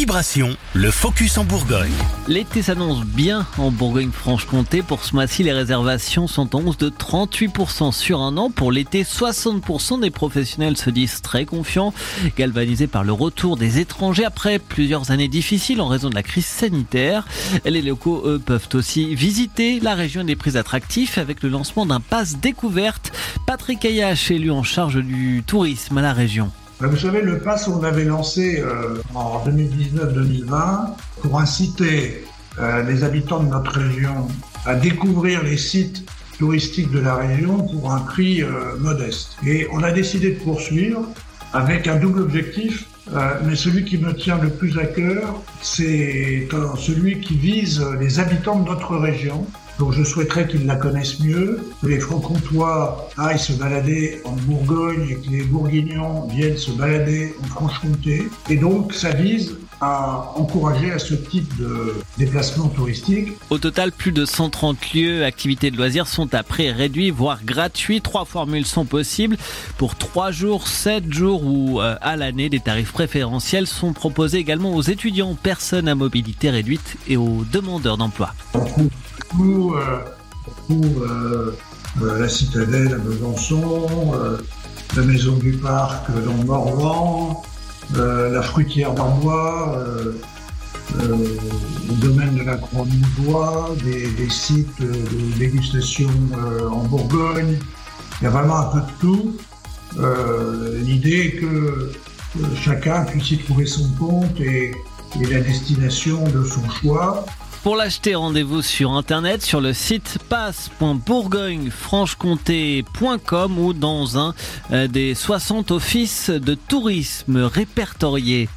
Vibration, le focus en Bourgogne. L'été s'annonce bien en Bourgogne-Franche-Comté. Pour ce mois-ci, les réservations sont en hausse de 38% sur un an. Pour l'été, 60% des professionnels se disent très confiants, galvanisés par le retour des étrangers après plusieurs années difficiles en raison de la crise sanitaire. Les locaux, eux, peuvent aussi visiter la région des prix attractifs avec le lancement d'un pass découverte. Patrick Ayache, élu en charge du tourisme à la région. Ben, vous savez, le pass, on l'avait lancé euh, en 2019-2020 pour inciter euh, les habitants de notre région à découvrir les sites touristiques de la région pour un prix euh, modeste. Et on a décidé de poursuivre avec un double objectif, mais celui qui me tient le plus à cœur, c'est celui qui vise les habitants de notre région, donc je souhaiterais qu'ils la connaissent mieux, que les francs-comtois aillent se balader en Bourgogne et que les bourguignons viennent se balader en Franche-Comté. Et donc ça vise à encourager à ce type de déplacement touristique. Au total, plus de 130 lieux, activités de loisirs sont à prix réduit, voire gratuit. Trois formules sont possibles. Pour 3 jours, 7 jours ou euh, à l'année, des tarifs préférentiels sont proposés également aux étudiants, personnes à mobilité réduite et aux demandeurs d'emploi. Nous, euh, euh, euh, la citadelle à Besançon, la maison du parc dans le Morvan, la fruitière d'Ambois, le domaine de la croix bois des, des, sites de dégustation en Bourgogne. Il y a vraiment un peu de tout. L'idée est que chacun puisse y trouver son compte et, et la destination de son choix. Pour l'acheter, rendez-vous sur internet sur le site passe.bourgogne-franche-comté.com ou dans un euh, des 60 offices de tourisme répertoriés.